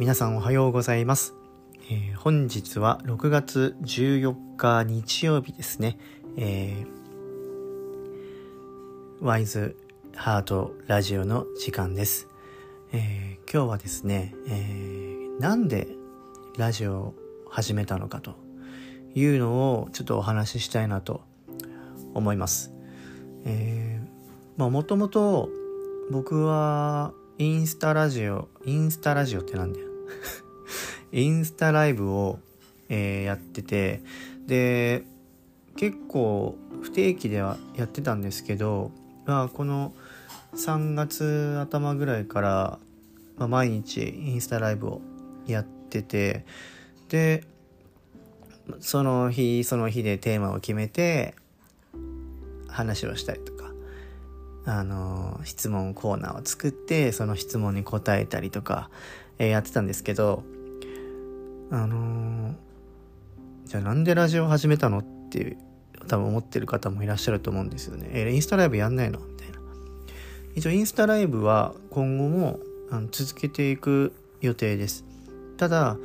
皆さんおはようございます、えー、本日は6月14日日曜日ですね、えー、ワイズハートラジオの時間です、えー、今日はですね、えー、なんでラジオを始めたのかというのをちょっとお話ししたいなと思います。えー、まあもともと僕はインスタラジオ、インスタラジオってなんだよ。インスタライブを、えー、やってて、で、結構不定期ではやってたんですけど、まあ、この3月頭ぐらいから、まあ、毎日インスタライブをやってて、で、その日その日でテーマを決めて話をしたりとかあの質問コーナーを作ってその質問に答えたりとか、え、やってたんですけどあのじゃあなんでラジオ始めたのって多分思ってる方もいらっしゃると思うんですよね。えー、インスタライブやんないのみたいな。一応インスタライブは今後もあの続けていく予定です。ただ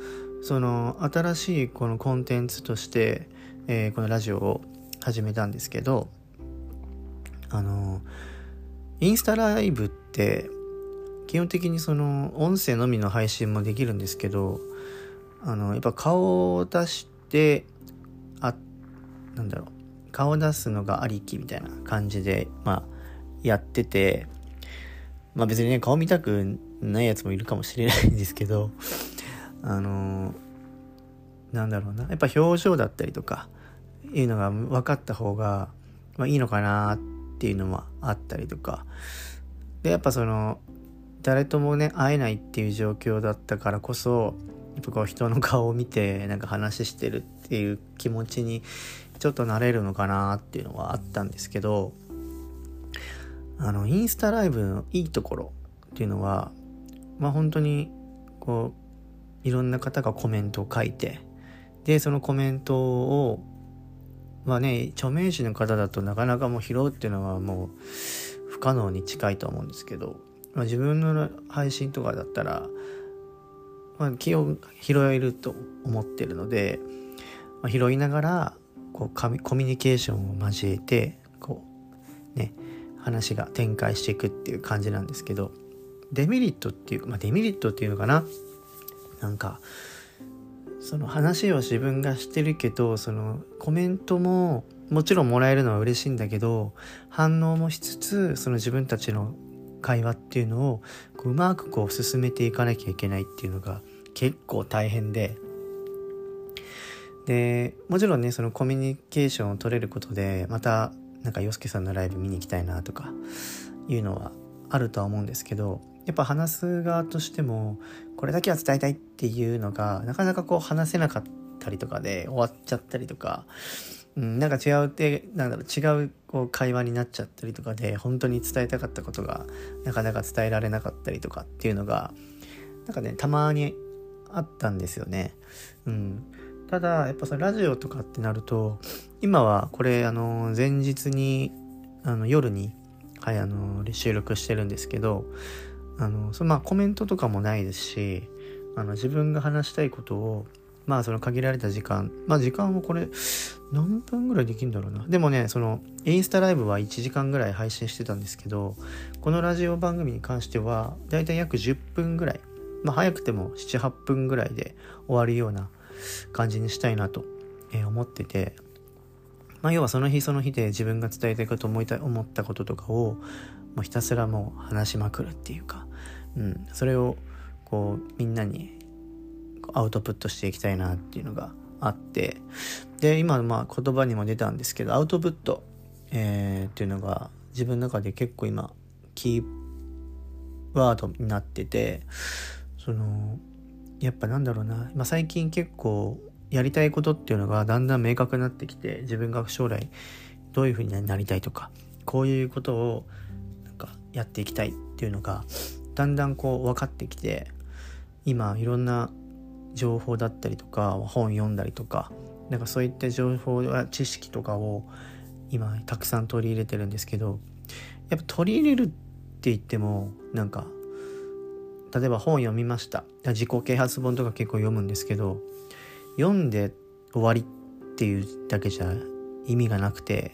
その新しいこのコンテンツとして、えー、このラジオを始めたんですけどあのインスタライブって基本的にその音声のみの配信もできるんですけどあのやっぱ顔を出してあなんだろう顔を出すのがありきみたいな感じでまあやっててまあ別にね顔見たくないやつもいるかもしれないんですけどあのなんだろうなやっぱ表情だったりとかいうのが分かった方が、まあ、いいのかなっていうのもあったりとか。でやっぱその誰ともね会えないっていう状況だったからこそやっぱこう人の顔を見てなんか話してるっていう気持ちにちょっとなれるのかなっていうのはあったんですけどあのインスタライブのいいところっていうのはまあ本当にこういろんな方がコメントを書いてでそのコメントをまあね著名人の方だとなかなかもう拾うっていうのはもう不可能に近いと思うんですけど、まあ、自分の配信とかだったら、まあ、気を拾えると思ってるので、まあ、拾いながらこうコミュニケーションを交えてこうね話が展開していくっていう感じなんですけどデメリットっていうまあデメリットっていうのかな？なんかその話を自分がしてるけどそのコメントももちろんもらえるのは嬉しいんだけど反応もしつつその自分たちの会話っていうのをううまくこう進めていかなきゃいけないっていうのが結構大変で。でもちろんねそのコミュニケーションを取れることでまたなんか洋介さんのライブ見に行きたいなとかいうのはあるとは思うんですけどやっぱ話す側としてもこれだけは伝えたいっていうのがなかなかこう話せなかったりとかで終わっちゃったりとか、うん、なんか違うってなんだろう違うこう会話になっちゃったりとかで本当に伝えたかったことがなかなか伝えられなかったりとかっていうのがなんかねたまにあったんですよね。うん、ただやっぱそラジオとかってなると今はこれあの前日にあの夜にはいあの収録してるんですけどあのそのまあコメントとかもないですしあの自分が話したいことをまあその限られた時間。まあ時間をこれ何分ぐらいできるんだろうな。でもねそのインスタライブは1時間ぐらい配信してたんですけどこのラジオ番組に関してはだいたい約10分ぐらい。まあ早くても78分ぐらいで終わるような感じにしたいなと思ってて。まあ要はその日その日で自分が伝えたいこと思いた思ったこととかをもうひたすらもう話しまくるっていうか。うん、それをこうみんなにアウトプットしていきたいなっていうのがあってで今まあ言葉にも出たんですけどアウトプット、えー、っていうのが自分の中で結構今キーワードになっててそのやっぱなんだろうな、まあ、最近結構やりたいことっていうのがだんだん明確になってきて自分が将来どういうふうになりたいとかこういうことをなんかやっていきたいっていうのがだんだんこう分かってきて今いろんな情報だったりとか本読んだりとかなんかそういった情報や知識とかを今たくさん取り入れてるんですけどやっぱ取り入れるって言ってもなんか例えば本読みました。自己啓発本とか結構読むんですけど読んで終わりっていうだけじゃ意味がなくて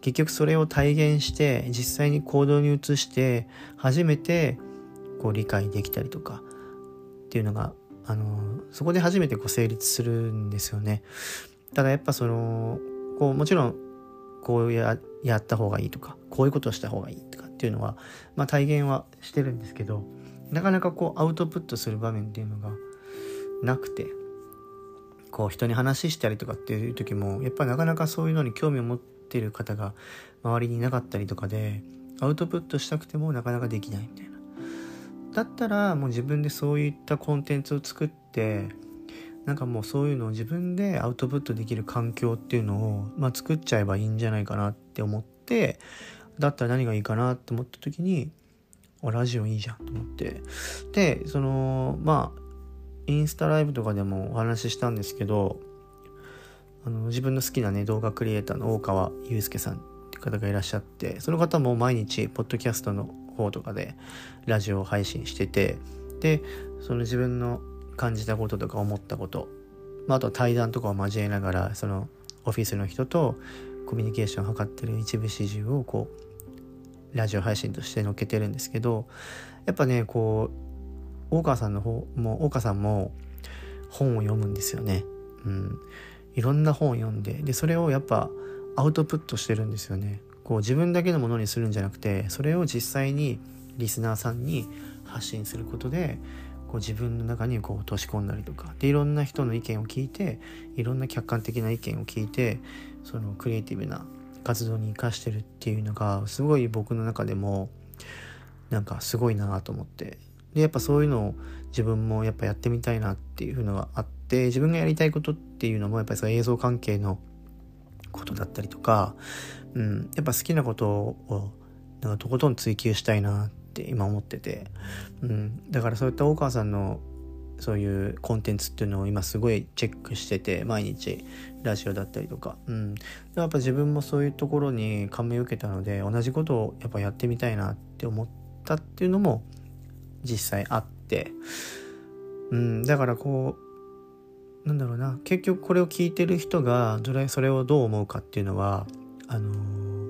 結局それを体現して実際に行動に移して初めてこう理解できたりとかっていうのがあのそこで初めてこう成立するんですよね。ただやっぱそのこうもちろんこうややった方がいいとかこういうことをした方がいいとかっていうのは、まあ、体現はしてるんですけどなかなかこうアウトプットする場面っていうのがなくてこう人に話したりとかっていう時もやっぱなかなかそういうのに興味を持ってる方が周りにいなかったりとかでアウトプットしたくてもなかなかできないみたいな。だったらもう自分でそういったコンテンツを作ってなんかもうそういうのを自分でアウトプットできる環境っていうのを、まあ、作っちゃえばいいんじゃないかなって思ってだったら何がいいかなって思った時にラジオいいじゃんと思って。でそのまあインスタライブとかでもお話ししたんですけどあの自分の好きなね動画クリエイターの大川祐介さんって方がいらっしゃってその方も毎日ポッドキャストの方とかでラジオ配信しててでその自分の感じたこととか思ったこと、まあ、あとは対談とかを交えながらそのオフィスの人とコミュニケーションを図ってる一部始終をこうラジオ配信として載っけてるんですけどやっぱねこう大川さんの方も大川さんも本を読むんですよね。うん、いろんな本を読んででそれをやっぱアウトプットしてるんですよね。こう自分だけのものにするんじゃなくてそれを実際にリスナーさんに発信することでこう自分の中にこう落とし込んだりとかでいろんな人の意見を聞いていろんな客観的な意見を聞いてそのクリエイティブな活動に生かしてるっていうのがすごい僕の中でもなんかすごいなと思って。でやっぱそういうのを自分もやっぱやってみたいなっていうのがあって自分がやりたいことっていうのもやっぱりその映像関係のことだったりとか、うん、やっぱ好きなことをなんかとことん追求したいなって今思ってて、うん、だからそういった大川さんのそういうコンテンツっていうのを今すごいチェックしてて毎日ラジオだったりとか、うん、やっぱ自分もそういうところに感銘を受けたので同じことをやっぱやってみたいなって思ったっていうのも実際あって、うん、だからこうなんだろうな。結局これを聞いてる人がそれをどう思うかっていうのはあの、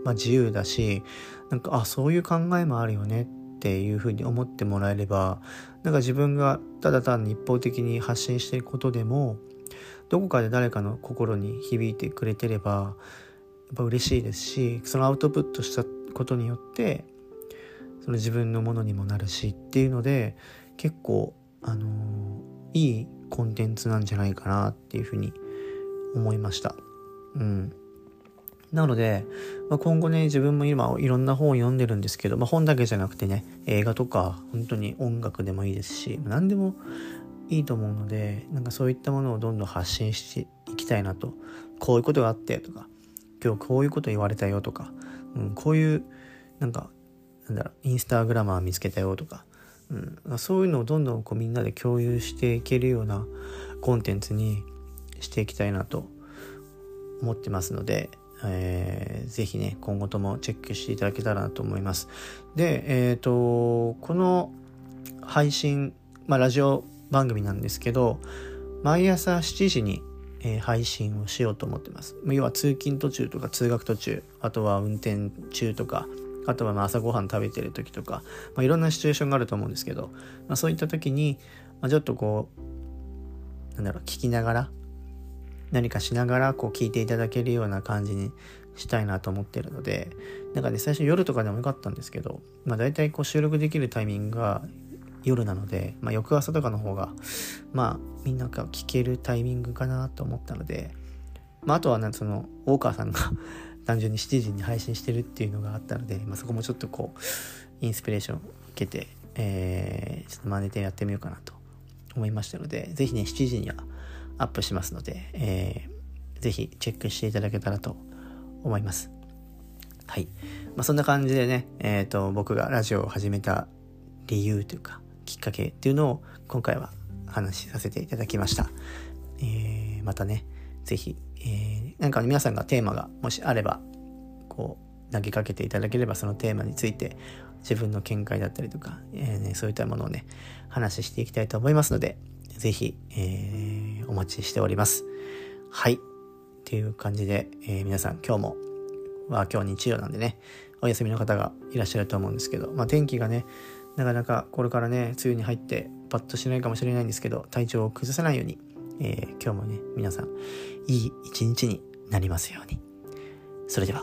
まあ、自由だしなんかあそういう考えもあるよねっていうふうに思ってもらえればなんか自分がただ単に一方的に発信していることでもどこかで誰かの心に響いてくれてればやっぱ嬉しいですしそのアウトプットしたことによってその自分のものにもなるしっていうので結構あの、いいコンテンツなんじゃないかなっていうふうに思いました。うん。なので、まあ、今後ね、自分も今いろんな本を読んでるんですけど、まあ、本だけじゃなくてね、映画とか、本当に音楽でもいいですし、何でもいいと思うので、なんかそういったものをどんどん発信していきたいなと。こういうことがあってとか、今日こういうこと言われたよとか、うん、こういう、なんか、なんだろう、インスタグラマー見つけたよとか、うん、そういうのをどんどんこうみんなで共有していけるようなコンテンツにしていきたいなと思ってますので、えー、ぜひね、今後ともチェックしていただけたらなと思います。で、えっ、ー、と、この配信、まあ、ラジオ番組なんですけど、毎朝7時に、えー、配信をしようと思ってます。要は通勤途中とか通学途中、あとは運転中とか、あとはまあ朝ごはん食べてる時とか、まあ、いろんなシチュエーションがあると思うんですけど、まあ、そういった時に、まあ、ちょっとこう、なんだろう、聞きながら、何かしながらこう聞いていただけるような感じにしたいなと思ってるのでなんかね最初夜とかでもよかったんですけど、まあ、大体こう収録できるタイミングが夜なので、まあ、翌朝とかの方がまあみんなが聞けるタイミングかなと思ったので、まあ、あとはなその大川さんが 単純に7時に配信してるっていうのがあったので、まあ、そこもちょっとこうインスピレーションを受けて、えー、ちょっと真似てやってみようかなと思いましたので是非ね7時にはアップしますので、えー、ぜひチェックしていただけたらと思います。はい。まあ、そんな感じでね、えっ、ー、と、僕がラジオを始めた理由というか、きっかけっていうのを今回は話しさせていただきました。えー、またね、ぜひ、えー、なんか皆さんがテーマがもしあれば、こう、投げかけていただければそのテーマについて自分の見解だったりとか、えーね、そういったものをね話していきたいと思いますのでぜひ、えー、お待ちしております。はい。っていう感じで、えー、皆さん今日もは今日日曜なんでねお休みの方がいらっしゃると思うんですけど、まあ、天気がねなかなかこれからね梅雨に入ってパッとしないかもしれないんですけど体調を崩さないように、えー、今日もね皆さんいい一日になりますように。それでは